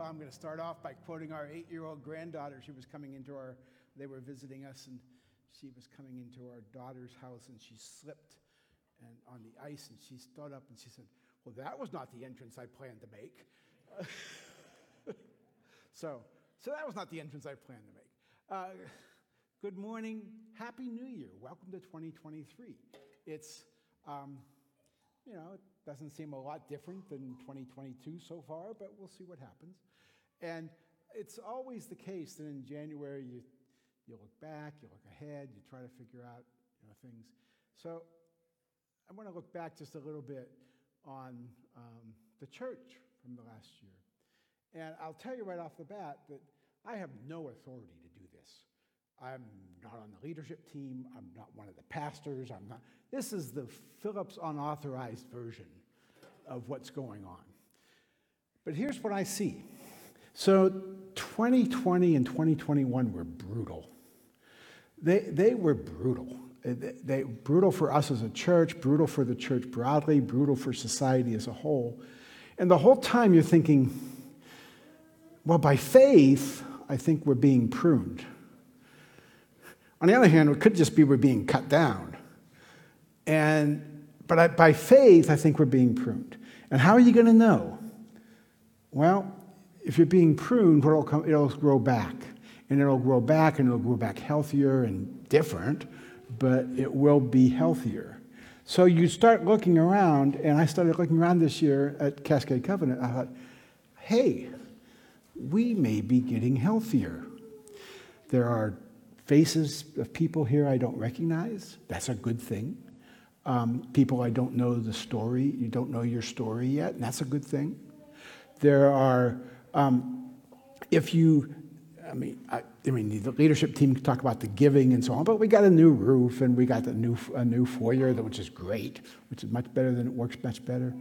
Well, I'm going to start off by quoting our eight year old granddaughter. She was coming into our, they were visiting us, and she was coming into our daughter's house, and she slipped and on the ice, and she stood up and she said, Well, that was not the entrance I planned to make. so, so that was not the entrance I planned to make. Uh, good morning. Happy New Year. Welcome to 2023. It's, um, you know, it doesn't seem a lot different than 2022 so far, but we'll see what happens. And it's always the case that in January you, you look back, you look ahead, you try to figure out you know, things. So I want to look back just a little bit on um, the church from the last year. And I'll tell you right off the bat that I have no authority to do this. I'm not on the leadership team. I'm not one of the pastors. I'm not. This is the Phillips unauthorized version of what's going on. But here's what I see. So 2020 and 2021 were brutal. They, they were brutal. They, they, brutal for us as a church, brutal for the church broadly, brutal for society as a whole. And the whole time you're thinking, well, by faith, I think we're being pruned. On the other hand, it could just be we're being cut down. And, but I, by faith, I think we're being pruned. And how are you going to know? Well, if you're being pruned, it'll, come, it'll grow back. And it'll grow back and it'll grow back healthier and different, but it will be healthier. So you start looking around, and I started looking around this year at Cascade Covenant. I thought, hey, we may be getting healthier. There are faces of people here I don't recognize. That's a good thing. Um, people I don't know the story, you don't know your story yet, and that's a good thing. There are, if you, I mean, I, I, mean, the leadership team can talk about the giving and so on, but we got a new roof and we got a new, a new foyer, which is great, which is much better than it works much better.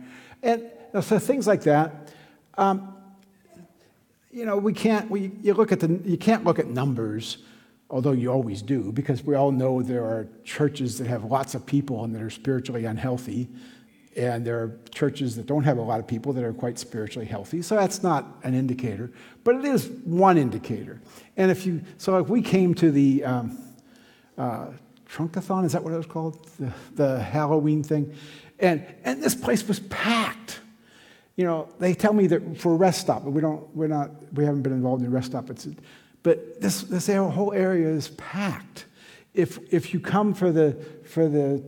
And so things like that. Um, you know, we can't, we, you look at the, you can't look at numbers, although you always do, because we all know there are churches that have lots of people and that are spiritually unhealthy, and there are churches that don't have a lot of people that are quite spiritually healthy. So that's not an indicator, but it is one indicator. And if you, so if we came to the um, uh, Trunkathon, is that what it was called? The, the Halloween thing, and and this place was packed you know, they tell me that for rest stop, but we don't, we're not, we haven't been involved in rest stop. It's, but this, this whole area is packed. If, if you come for the, for, the,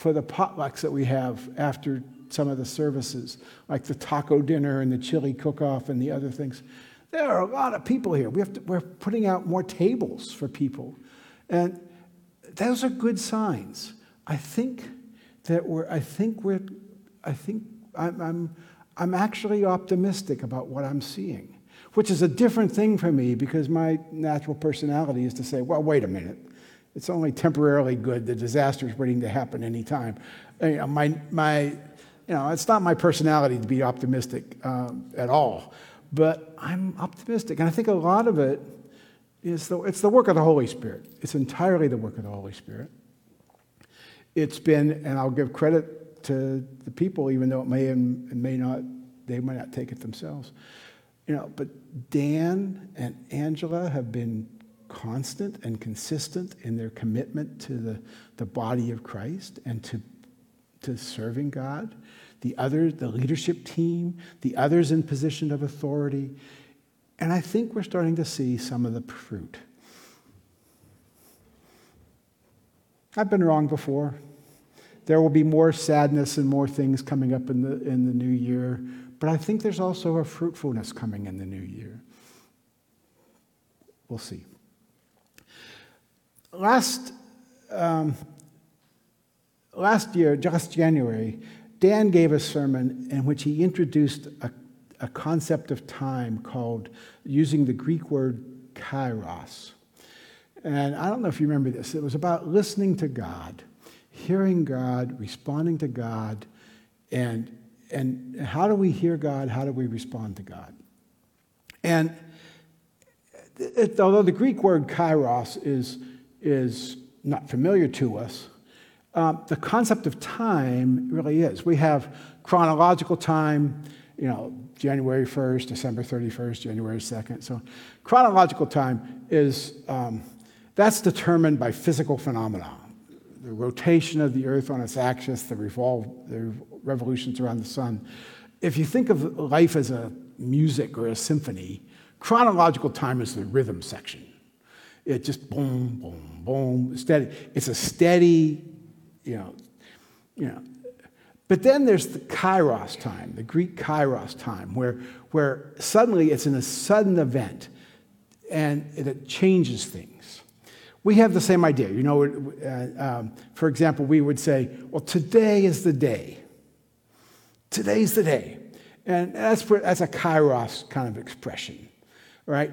for the potlucks that we have after some of the services, like the taco dinner and the chili cook-off and the other things, there are a lot of people here. We have to, we're putting out more tables for people. And those are good signs. I think that we're, I think we're, I think I'm, I'm I'm actually optimistic about what I'm seeing, which is a different thing for me because my natural personality is to say, well, wait a minute. It's only temporarily good. The disaster is waiting to happen anytime. You know, my, my, you know, it's not my personality to be optimistic um, at all, but I'm optimistic. And I think a lot of it is the, it's the work of the Holy Spirit. It's entirely the work of the Holy Spirit. It's been, and I'll give credit to the people, even though it may and may not, they might not take it themselves. You know, but Dan and Angela have been constant and consistent in their commitment to the, the body of Christ and to, to serving God. The others, the leadership team, the others in position of authority. And I think we're starting to see some of the fruit. I've been wrong before. There will be more sadness and more things coming up in the, in the new year, but I think there's also a fruitfulness coming in the new year. We'll see. Last, um, last year, just January, Dan gave a sermon in which he introduced a, a concept of time called using the Greek word kairos. And I don't know if you remember this, it was about listening to God hearing God, responding to God, and, and how do we hear God? How do we respond to God? And it, although the Greek word kairos is, is not familiar to us, um, the concept of time really is. We have chronological time, you know, January 1st, December 31st, January 2nd. So chronological time is, um, that's determined by physical phenomena. The rotation of the earth on its axis, the, revolve, the revolutions around the sun. If you think of life as a music or a symphony, chronological time is the rhythm section. It just boom, boom, boom, steady. It's a steady, you know, you know. But then there's the kairos time, the Greek kairos time, where, where suddenly it's in a sudden event and it changes things. We have the same idea. You know, uh, um, for example, we would say, well, today is the day. Today's the day. And that's, that's a kairos kind of expression, right?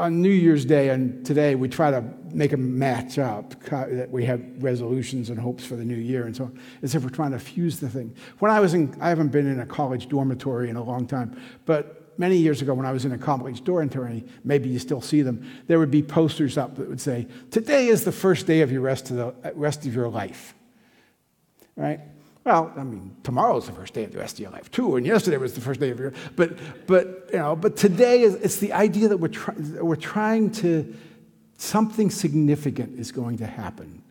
On New Year's Day and today, we try to make them match up, that we have resolutions and hopes for the new year and so on, as if we're trying to fuse the thing. When I was in, I haven't been in a college dormitory in a long time, but many years ago when I was in a college dormitory, maybe you still see them, there would be posters up that would say, Today is the first day of your rest of, the, rest of your life. Right? Well, I mean, tomorrow's the first day of the rest of your life too, and yesterday was the first day of your. But, but you know, but today is it's the idea that we're try, we're trying to something significant is going to happen.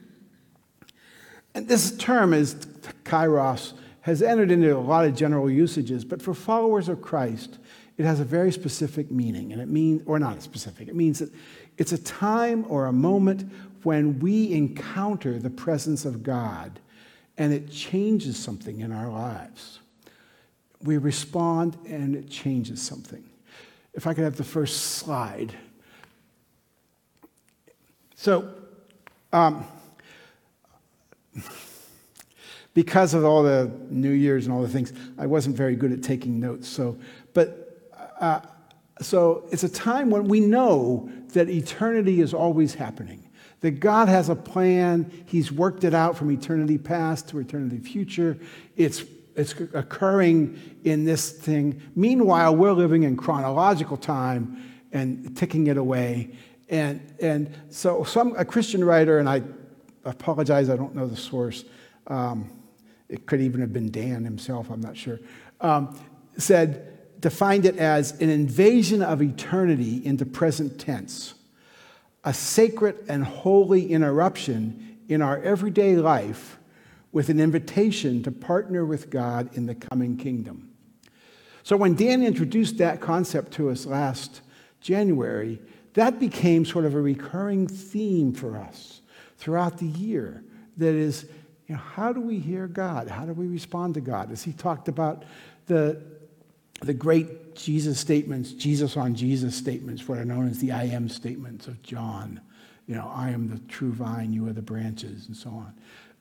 And this term is kairos has entered into a lot of general usages, but for followers of Christ, it has a very specific meaning, and it means, or not specific, it means that it's a time or a moment when we encounter the presence of God and it changes something in our lives. We respond and it changes something. If I could have the first slide. So, um, because of all the New Year's and all the things, I wasn't very good at taking notes. So, but uh, so it's a time when we know that eternity is always happening, that God has a plan. He's worked it out from eternity past to eternity future. It's, it's occurring in this thing. Meanwhile, we're living in chronological time and ticking it away. And, and so some, a Christian writer, and I apologize, I don't know the source. Um, it could even have been Dan himself, I'm not sure, um, said, defined it as an invasion of eternity into present tense, a sacred and holy interruption in our everyday life with an invitation to partner with God in the coming kingdom. So when Dan introduced that concept to us last January, that became sort of a recurring theme for us throughout the year. That is, you know, how do we hear God? How do we respond to God? As he talked about the the great Jesus statements, Jesus on Jesus statements, what are known as the I am statements of John. You know, I am the true vine, you are the branches, and so on.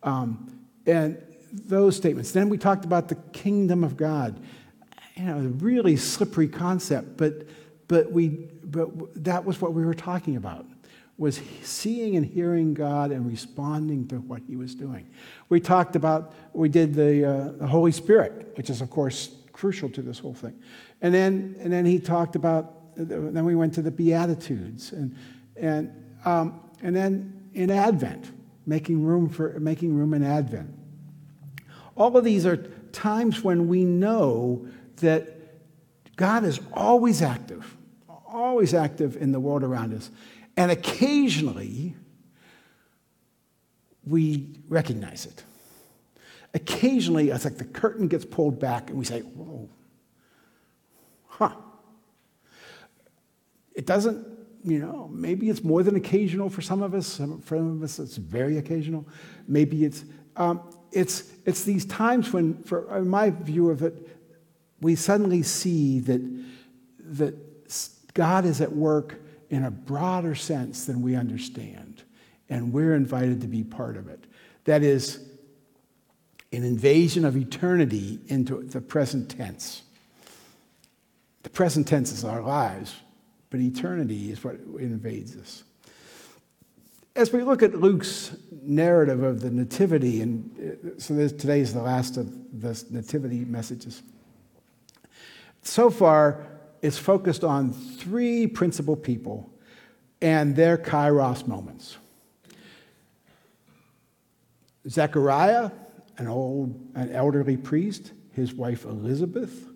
Um, and those statements. Then we talked about the kingdom of God. You know, a really slippery concept, but but we but that was what we were talking about was seeing and hearing God and responding to what He was doing. We talked about we did the, uh, the Holy Spirit, which is of course crucial to this whole thing. And then, and then he talked about, then we went to the Beatitudes. And, and, um, and then in Advent, making room, for, making room in Advent. All of these are times when we know that God is always active, always active in the world around us. And occasionally, we recognize it. Occasionally, it's like the curtain gets pulled back and we say, whoa, huh. It doesn't, you know, maybe it's more than occasional for some of us. For some of us, it's very occasional. Maybe it's, um, it's, it's these times when, for my view of it, we suddenly see that, that God is at work in a broader sense than we understand, and we're invited to be part of it. That is, an invasion of eternity into the present tense. The present tense is our lives, but eternity is what invades us. As we look at Luke's narrative of the Nativity, and uh, so today is the last of the Nativity messages. So far, it's focused on three principal people and their kairos moments. Zechariah, an old, an elderly priest, his wife Elizabeth,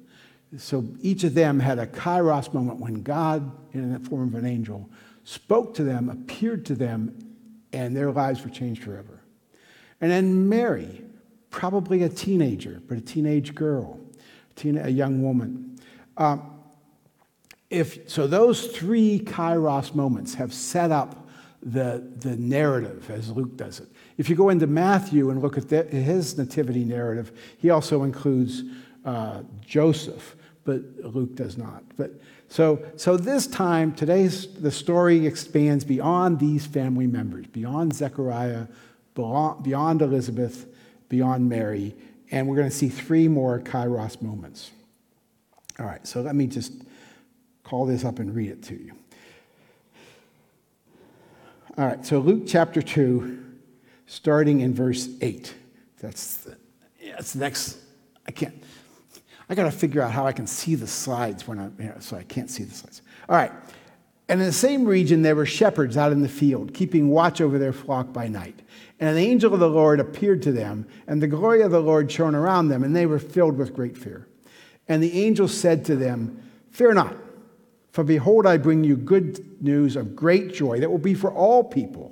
So each of them had a kairos moment when God, in the form of an angel, spoke to them, appeared to them, and their lives were changed forever. And then Mary, probably a teenager, but a teenage girl, a young woman. Um, if, so those three kairos moments have set up the, the narrative as Luke does it. If you go into Matthew and look at the, his nativity narrative, he also includes uh, Joseph, but Luke does not. But so, so this time, today's the story expands beyond these family members, beyond Zechariah, beyond Elizabeth, beyond Mary, and we're going to see three more Kairos moments. All right, so let me just call this up and read it to you. All right, so Luke chapter 2, starting in verse 8. That's the, yeah, that's the next. I can't. I got to figure out how I can see the slides when I'm, you so I can't see the slides. All right. And in the same region, there were shepherds out in the field, keeping watch over their flock by night. And an angel of the Lord appeared to them, and the glory of the Lord shone around them, and they were filled with great fear. And the angel said to them, Fear not, for behold, I bring you good news of great joy that will be for all people.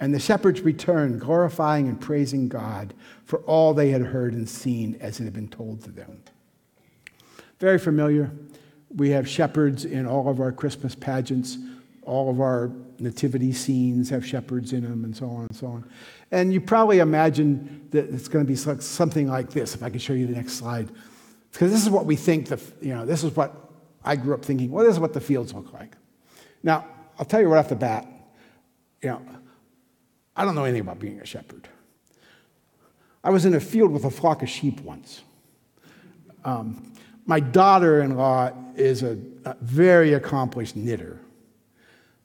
And the shepherds returned, glorifying and praising God for all they had heard and seen as it had been told to them. Very familiar. We have shepherds in all of our Christmas pageants, all of our nativity scenes have shepherds in them, and so on and so on. And you probably imagine that it's going to be something like this, if I could show you the next slide. Because this is what we think, the, you know, this is what I grew up thinking, well, this is what the fields look like. Now, I'll tell you right off the bat, you know, I don't know anything about being a shepherd. I was in a field with a flock of sheep once. Um, my daughter in law is a, a very accomplished knitter.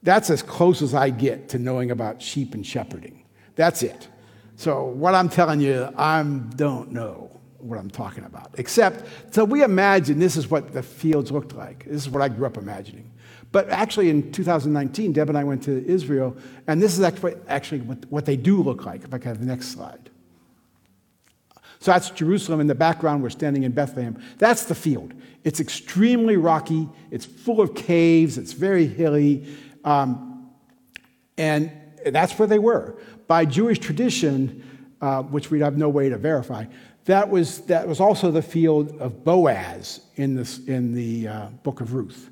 That's as close as I get to knowing about sheep and shepherding. That's it. So, what I'm telling you, I don't know what I'm talking about. Except, so we imagine this is what the fields looked like. This is what I grew up imagining. But actually, in 2019, Deb and I went to Israel, and this is actually, what they do look like. If I can have the next slide. So that's Jerusalem. In the background, we're standing in Bethlehem. That's the field. It's extremely rocky, it's full of caves, it's very hilly. Um, and that's where they were. By Jewish tradition, uh, which we'd have no way to verify, that was, that was also the field of Boaz in, this, in the uh, book of Ruth.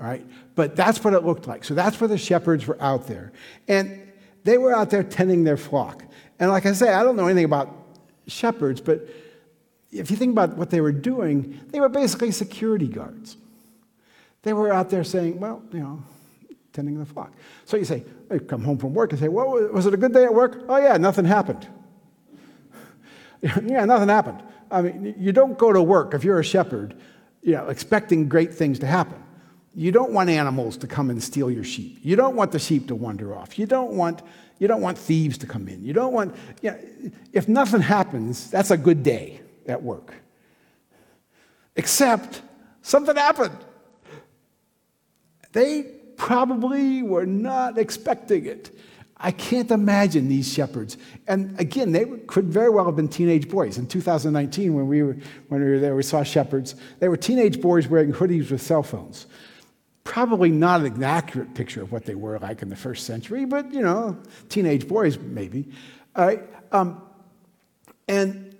All right? But that's what it looked like. So that's where the shepherds were out there. And they were out there tending their flock. And like I say, I don't know anything about shepherds, but if you think about what they were doing, they were basically security guards. They were out there saying, well, you know, tending the flock. So you say, I come home from work and say, well, was it a good day at work? Oh, yeah, nothing happened. yeah, nothing happened. I mean, you don't go to work if you're a shepherd, you know, expecting great things to happen. You don't want animals to come and steal your sheep. You don't want the sheep to wander off. You don't want, you don't want thieves to come in. You don't want, you know, if nothing happens, that's a good day at work. Except something happened. They probably were not expecting it. I can't imagine these shepherds. And again, they could very well have been teenage boys. In 2019, when we were, when we were there, we saw shepherds. They were teenage boys wearing hoodies with cell phones probably not an accurate picture of what they were like in the first century, but you know, teenage boys maybe. Uh, um, and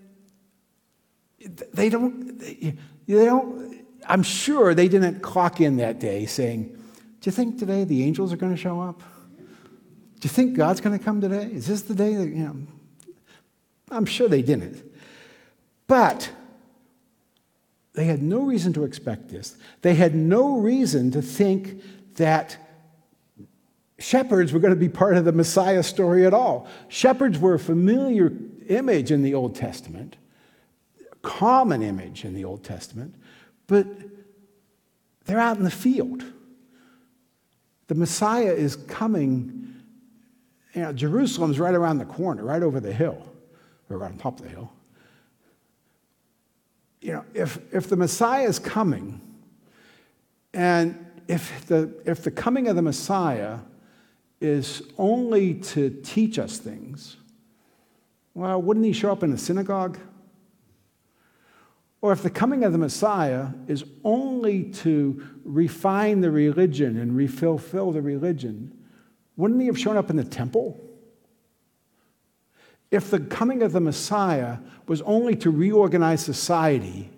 they don't, they, they don't, I'm sure they didn't clock in that day saying, Do you think today the angels are going to show up? Do you think God's going to come today? Is this the day that, you know? I'm sure they didn't. But they had no reason to expect this. They had no reason to think that shepherds were going to be part of the Messiah story at all. Shepherds were a familiar image in the Old Testament, common image in the Old Testament, but they're out in the field. The Messiah is coming. You know, Jerusalem's right around the corner, right over the hill, or on top of the hill. You know, if, if the Messiah is coming, and if the, if the coming of the Messiah is only to teach us things, well, wouldn't he show up in the synagogue? Or if the coming of the Messiah is only to refine the religion and refulfill the religion, wouldn't he have shown up in the temple? If the coming of the Messiah was only to reorganize society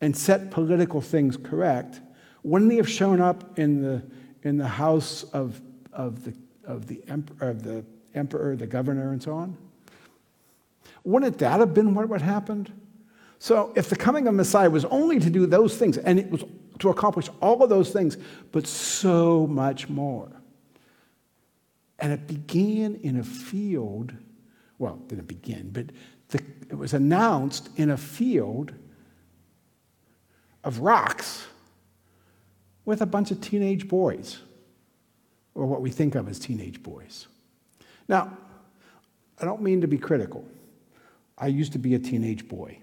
and set political things correct, wouldn't he have shown up in the, in the house of, of, the, of, the, emperor, of the emperor, the governor, and so on? Wouldn't that have been what, what happened? So, if the coming of Messiah was only to do those things, and it was to accomplish all of those things, but so much more. And it began in a field, well, didn't begin, but the, it was announced in a field of rocks with a bunch of teenage boys, or what we think of as teenage boys. Now, I don't mean to be critical. I used to be a teenage boy.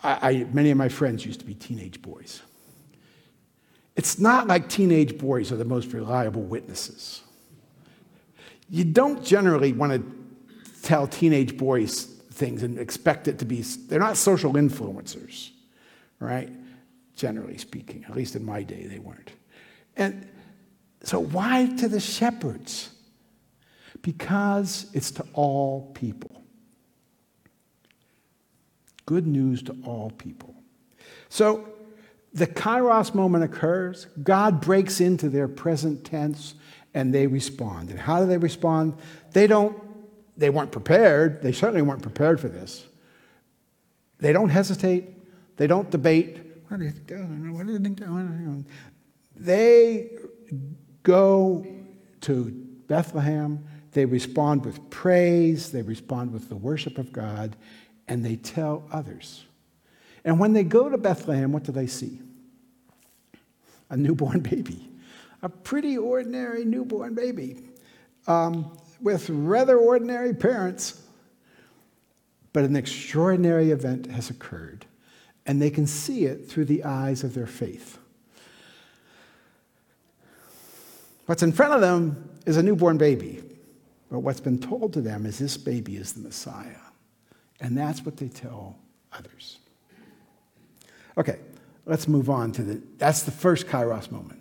I, I, many of my friends used to be teenage boys. It's not like teenage boys are the most reliable witnesses. You don't generally want to tell teenage boys things and expect it to be, they're not social influencers, right? Generally speaking, at least in my day, they weren't. And so, why to the shepherds? Because it's to all people good news to all people. So the kairos moment occurs, God breaks into their present tense, and they respond. And how do they respond? They don't, they weren't prepared. They certainly weren't prepared for this. They don't hesitate, they don't debate. What are you doing? What are you doing? They go to Bethlehem. They respond with praise. They respond with the worship of God and they tell others. And when they go to Bethlehem, what do they see? A newborn baby, a pretty ordinary newborn baby um, with rather ordinary parents. But an extraordinary event has occurred, and they can see it through the eyes of their faith. What's in front of them is a newborn baby, but what's been told to them is this baby is the Messiah. And that's what they tell others. Okay, let's move on to the, that's the first kairos moment.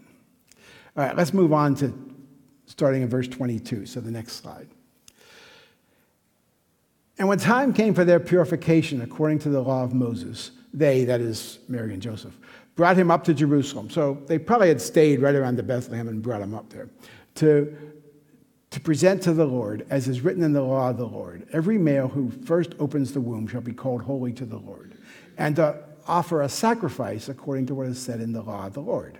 All right, let's move on to starting in verse 22, so the next slide. And when time came for their purification according to the law of Moses, they, that is Mary and Joseph, brought him up to Jerusalem. So they probably had stayed right around the Bethlehem and brought him up there to to present to the Lord, as is written in the law of the Lord. Every male who first opens the womb shall be called holy to the Lord, and to offer a sacrifice according to what is said in the law of the Lord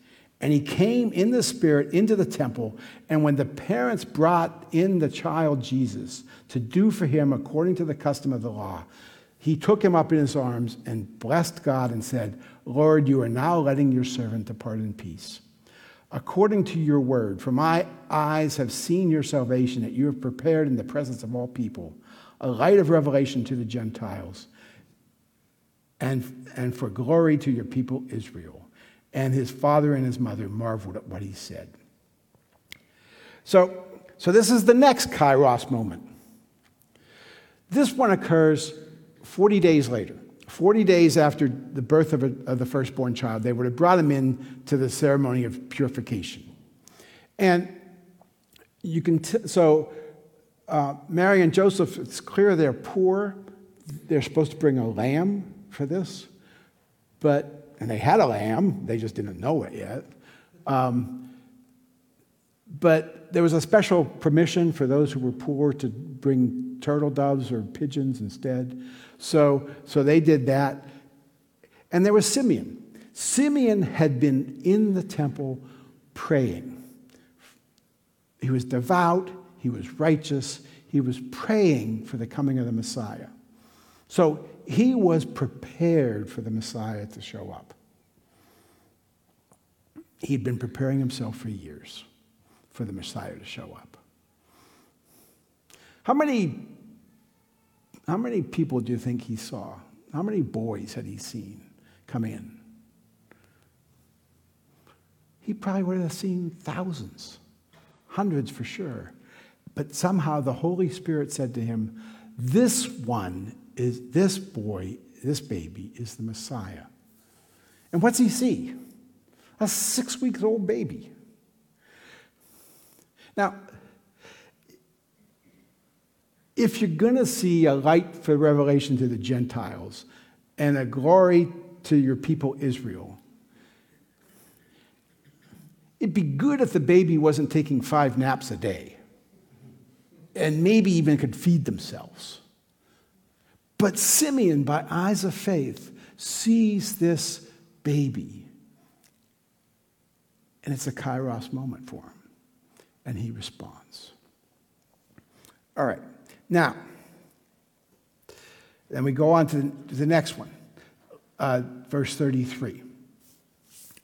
And he came in the Spirit into the temple. And when the parents brought in the child Jesus to do for him according to the custom of the law, he took him up in his arms and blessed God and said, Lord, you are now letting your servant depart in peace. According to your word, for my eyes have seen your salvation that you have prepared in the presence of all people, a light of revelation to the Gentiles and, and for glory to your people Israel. And his father and his mother marveled at what he said. So, so this is the next kairos moment. This one occurs 40 days later. 40 days after the birth of, a, of, the firstborn child, they would have brought him in to the ceremony of purification. And you can, t- so uh, Mary and Joseph, it's clear they're poor. They're supposed to bring a lamb for this, but, and they had a lamb, they just didn't know it yet. Um, but there was a special permission for those who were poor to bring turtle doves or pigeons instead. So, so they did that. And there was Simeon. Simeon had been in the temple praying. He was devout, he was righteous, he was praying for the coming of the Messiah. So he was prepared for the Messiah to show up. He'd been preparing himself for years for the Messiah to show up. How many, how many people do you think he saw? How many boys had he seen come in? He probably would have seen thousands, hundreds for sure. But somehow the Holy Spirit said to him, This one is, this boy, this baby is the Messiah. And what's he see? A six weeks old baby. Now, if you're going to see a light for revelation to the Gentiles and a glory to your people Israel, it'd be good if the baby wasn't taking five naps a day and maybe even could feed themselves. But Simeon, by eyes of faith, sees this baby. And it's a kairos moment for him. And he responds. All right. Now, then we go on to the, next one, uh, verse 33.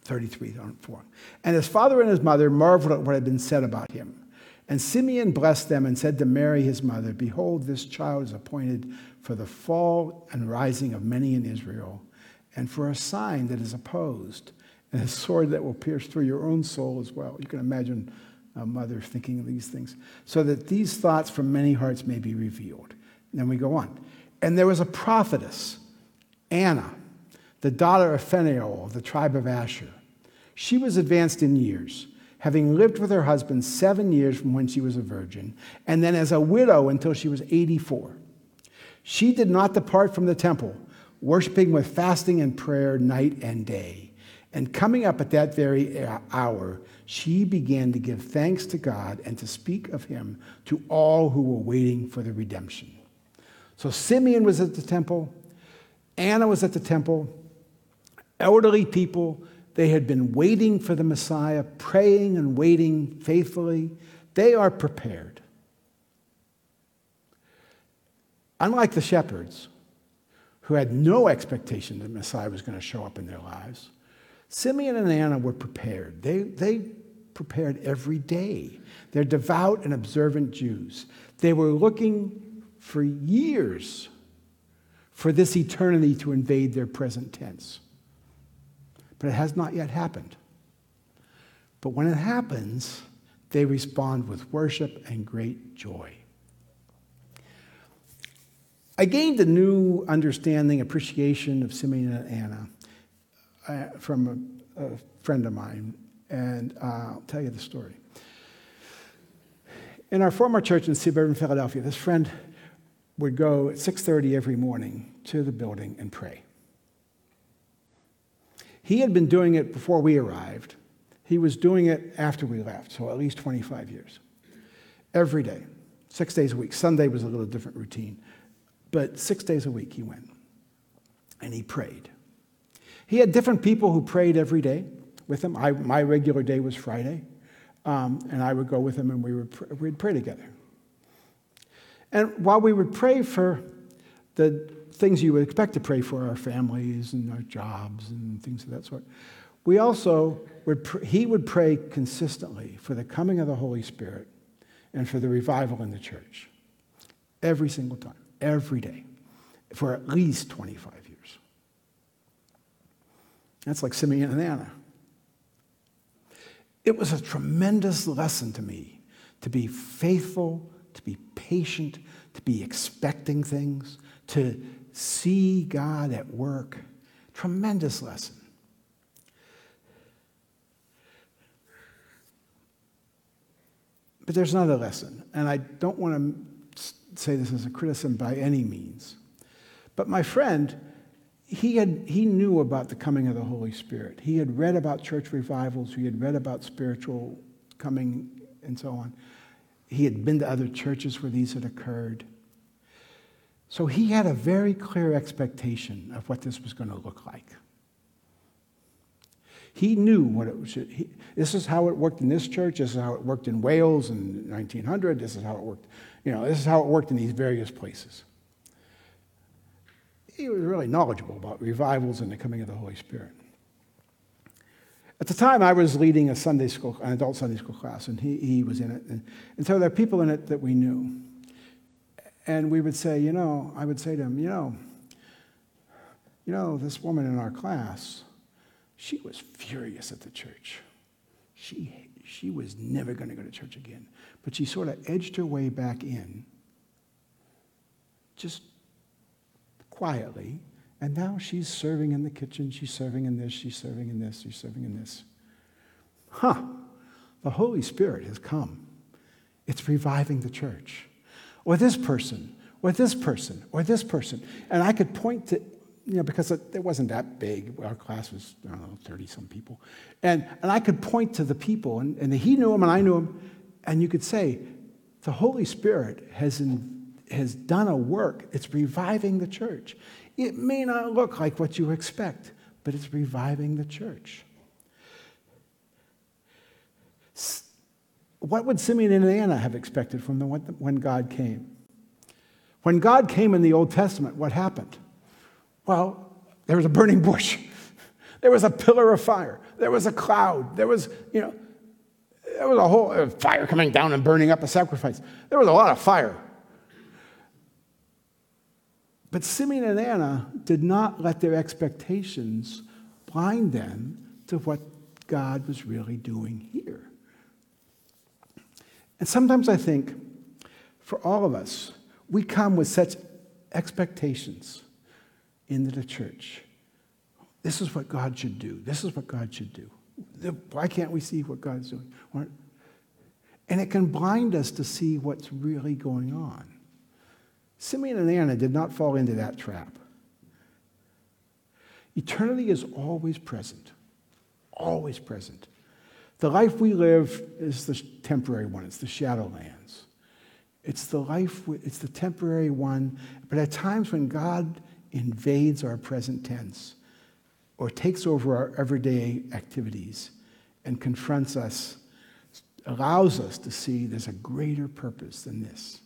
33 4. And his father and his mother marveled at what had been said about him. And Simeon blessed them and said to Mary, his mother, Behold, this child is appointed for the fall and rising of many in Israel, and for a sign that is opposed, and a sword that will pierce through your own soul as well. You can imagine a mother thinking of these things, so that these thoughts from many hearts may be revealed. And then we go on. And there was a prophetess, Anna, the daughter of Phanuel the tribe of Asher. She was advanced in years, having lived with her husband seven years from when she was a virgin, and then as a widow until she was 84. She did not depart from the temple, worshiping with fasting and prayer night and day. And coming up at that very uh, hour, she began to give thanks to God and to speak of him to all who were waiting for the redemption. So Simeon was at the temple, Anna was at the temple, elderly people, they had been waiting for the Messiah, praying and waiting faithfully. They are prepared. Unlike the shepherds, who had no expectation that Messiah was going to show up in their lives, Simeon and Anna were prepared. They, they prepared every day. They're devout and observant Jews. They were looking for years for this eternity to invade their present tense. But it has not yet happened. But when it happens, they respond with worship and great joy. I gained a new understanding, appreciation of Simeon and Anna uh, from a, a, friend of mine, and uh, I'll tell you the story. In our former church in suburban Philadelphia, this friend would go at 6:30 every morning to the building and pray. He had been doing it before we arrived. He was doing it after we left, so at least 25 years. Every day, six days a week. Sunday was a little different routine, but six days a week he went and he prayed. He had different people who prayed every day with him. I, my regular day was Friday, um, and I would go with him and we would, pr- we'd pray together. And while we would pray for the things you would expect to pray for our families and our jobs and things of that sort, we also would, pr- he would pray consistently for the coming of the Holy Spirit and for the revival in the church. Every single time, every day, for at least 25 years. That's like Simeon and Anna. It was a tremendous lesson to me to be faithful, to be patient, to be expecting things, to see God at work. Tremendous lesson. But there's another lesson, and I don't want to say this as a criticism by any means. But my friend, he, had, he knew about the coming of the Holy Spirit. He had read about church revivals, he had read about spiritual coming and so on. He had been to other churches where these had occurred. So he had a very clear expectation of what this was going to look like. He knew what it was. He, this is how it worked in this church. This is how it worked in Wales in 1900. This is how it worked. You know, this is how it worked in these various places. He was really knowledgeable about revivals and the coming of the Holy Spirit. At the time, I was leading a Sunday school, an adult Sunday school class, and he, he was in it. And, and so there are people in it that we knew. And we would say, you know, I would say to him, you know, you know, this woman in our class, she was furious at the church. She, she was never going to go to church again. But she sort of edged her way back in, just quietly. And now she's serving in the kitchen. She's serving in this. She's serving in this. She's serving in this. Huh. The Holy Spirit has come. It's reviving the church. Or this person, or this person, or this person. And I could point to you know, because it, it, wasn't that big. Our class was, I don't know, 30 some people. And, and I could point to the people, and, and he knew them and I knew them, and you could say, the Holy Spirit has, in, has done a work. It's reviving the church. It may not look like what you expect, but it's reviving the church. What would Simeon and Anna have expected from the, when God came? When God came in the Old Testament, what happened? Well, there was a burning bush. There was a pillar of fire. There was a cloud. There was, you know, there was a whole uh, fire coming down and burning up a sacrifice. There was a lot of fire. But Simeon and Anna did not let their expectations blind them to what God was really doing here. And sometimes I think for all of us, we come with such expectations into the church. This is what God should do. This is what God should do. Why can't we see what God's doing? And it can blind us to see what's really going on. Simeon and Anna did not fall into that trap. Eternity is always present, always present. The life we live is the temporary one, it's the shadowlands. It's the life, it's the temporary one. But at times when God invades our present tense or takes over our everyday activities and confronts us, allows us to see there's a greater purpose than this,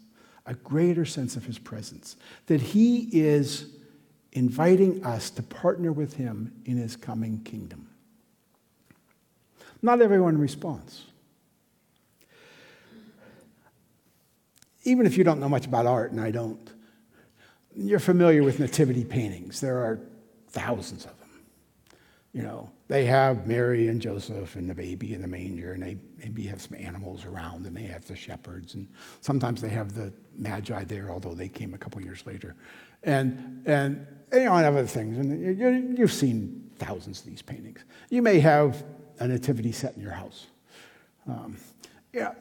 a greater sense of his presence, that he is inviting us to partner with him in his coming kingdom. Not everyone responds. Even if you don't know much about art, and I don't, you're familiar with nativity paintings. There are thousands of them. You know, they have Mary and Joseph and the baby in the manger, and they maybe have some animals around, and they have the shepherds, and sometimes they have the magi there, although they came a couple years later, and and, you know, and other things. And you, you've seen thousands of these paintings. You may have a nativity set in your house. Um, yeah,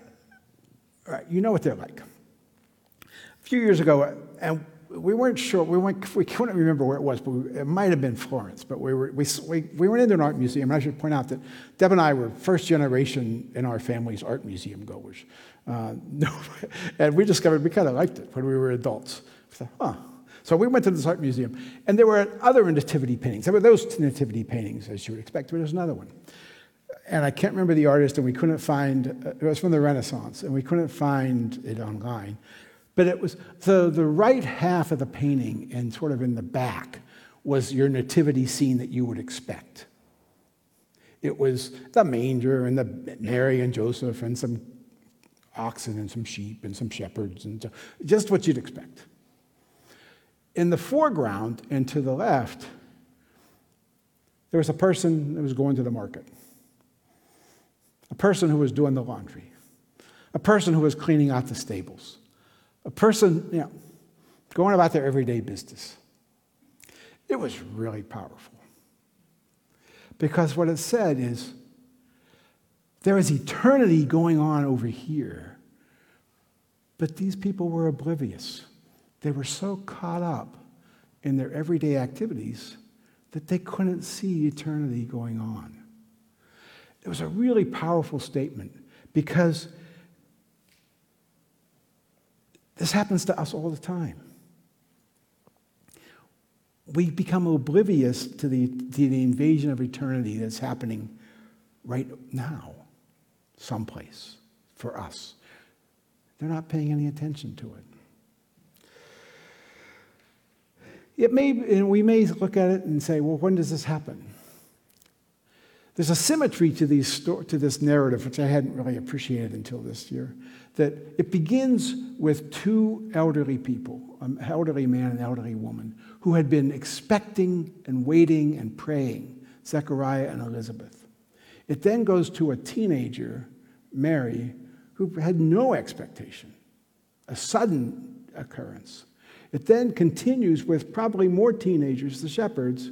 right. You know what they're like. A few years ago, and we weren't sure, we, weren't, we couldn't remember where it was, but we, it might have been Florence. But we, were, we, we, we went into an art museum, and I should point out that Deb and I were first generation in our family's art museum goers. Uh, and we discovered we kind of liked it when we were adults. We thought, huh. So we went to this art museum, and there were other nativity paintings. There were those nativity paintings, as you would expect, but there's another one. And I can't remember the artist, and we couldn't find, uh, it was from the Renaissance, and we couldn't find it online. But it was the, the right half of the painting and sort of in the back was your nativity scene that you would expect. It was the manger and the Mary and Joseph and some oxen and some sheep and some shepherds and just what you'd expect. In the foreground and to the left, there was a person that was going to the market, a person who was doing the laundry, a person who was cleaning out the stables, a person, you know, going about their everyday business. It was really powerful. Because what it said is there is eternity going on over here, but these people were oblivious. They were so caught up in their everyday activities that they couldn't see eternity going on. It was a really powerful statement because this happens to us all the time. We become oblivious to the, to the invasion of eternity that's happening right now, someplace, for us. They're not paying any attention to it. It may, and we may look at it and say, well, when does this happen? There's a symmetry to, these to this narrative, which I hadn't really appreciated until this year, that it begins with two elderly people, an elderly man and an elderly woman, who had been expecting and waiting and praying, Zechariah and Elizabeth. It then goes to a teenager, Mary, who had no expectation, a sudden occurrence. It then continues with probably more teenagers, the shepherds,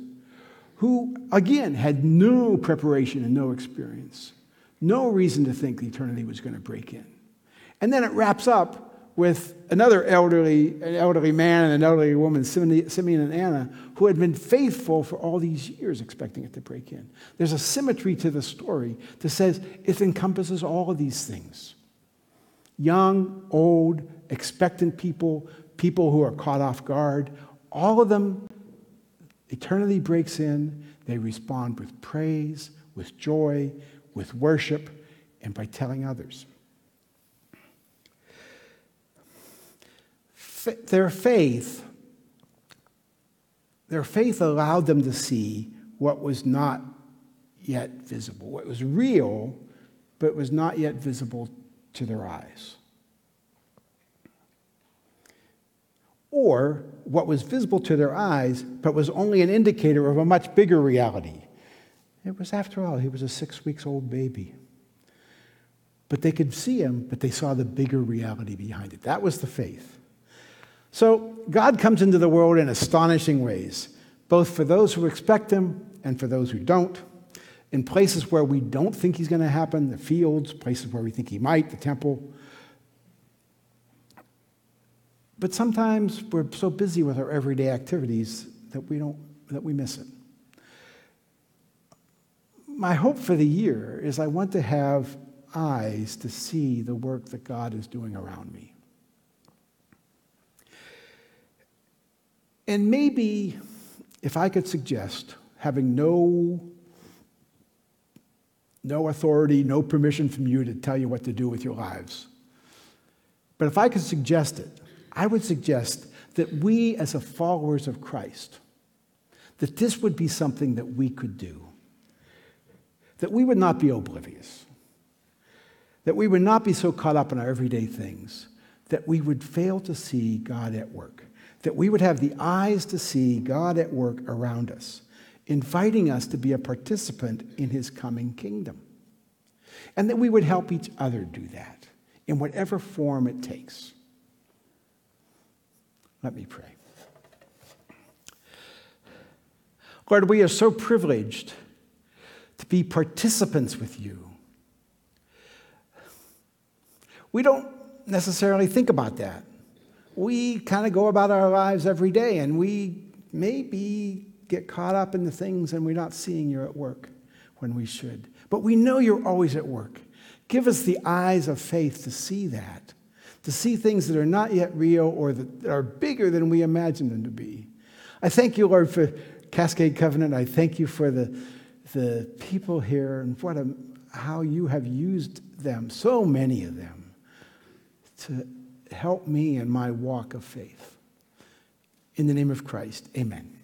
who again had no preparation and no experience, no reason to think the eternity was going to break in. And then it wraps up with another elderly, an elderly man and an elderly woman, Simeon and Anna, who had been faithful for all these years, expecting it to break in. There's a symmetry to the story that says it encompasses all of these things young, old, expectant people, people who are caught off guard, all of them, eternity breaks in. They respond with praise, with joy, with worship, and by telling others. their faith, their faith allowed them to see what was not yet visible, what was real, but was not yet visible to their eyes. Or what was visible to their eyes, but was only an indicator of a much bigger reality. It was, after all, he was a six weeks old baby. But they could see him, but they saw the bigger reality behind it. That was the faith. So God comes into the world in astonishing ways, both for those who expect him and for those who don't. In places where we don't think he's going to happen, the fields, places where we think he might, the temple, but sometimes we're so busy with our everyday activities that we don't that we miss it. My hope for the year is I want to have eyes to see the work that God is doing around me. And maybe if I could suggest having no no authority, no permission from you to tell you what to do with your lives. But if I could suggest it, I would suggest that we, as a followers of Christ, that this would be something that we could do. That we would not be oblivious. That we would not be so caught up in our everyday things that we would fail to see God at work. That we would have the eyes to see God at work around us, inviting us to be a participant in his coming kingdom. And that we would help each other do that in whatever form it takes. Let me pray. Lord, we are so privileged to be participants with you. We don't necessarily think about that. We kind of go about our lives every day and we maybe get caught up in the things and we're not seeing you're at work when we should. But we know you're always at work. Give us the eyes of faith to see that to see things that are not yet real or that are bigger than we imagine them to be. I thank you, Lord, for Cascade Covenant. I thank you for the, the people here and what a, how you have used them, so many of them, to help me in my walk of faith. In the name of Christ, amen.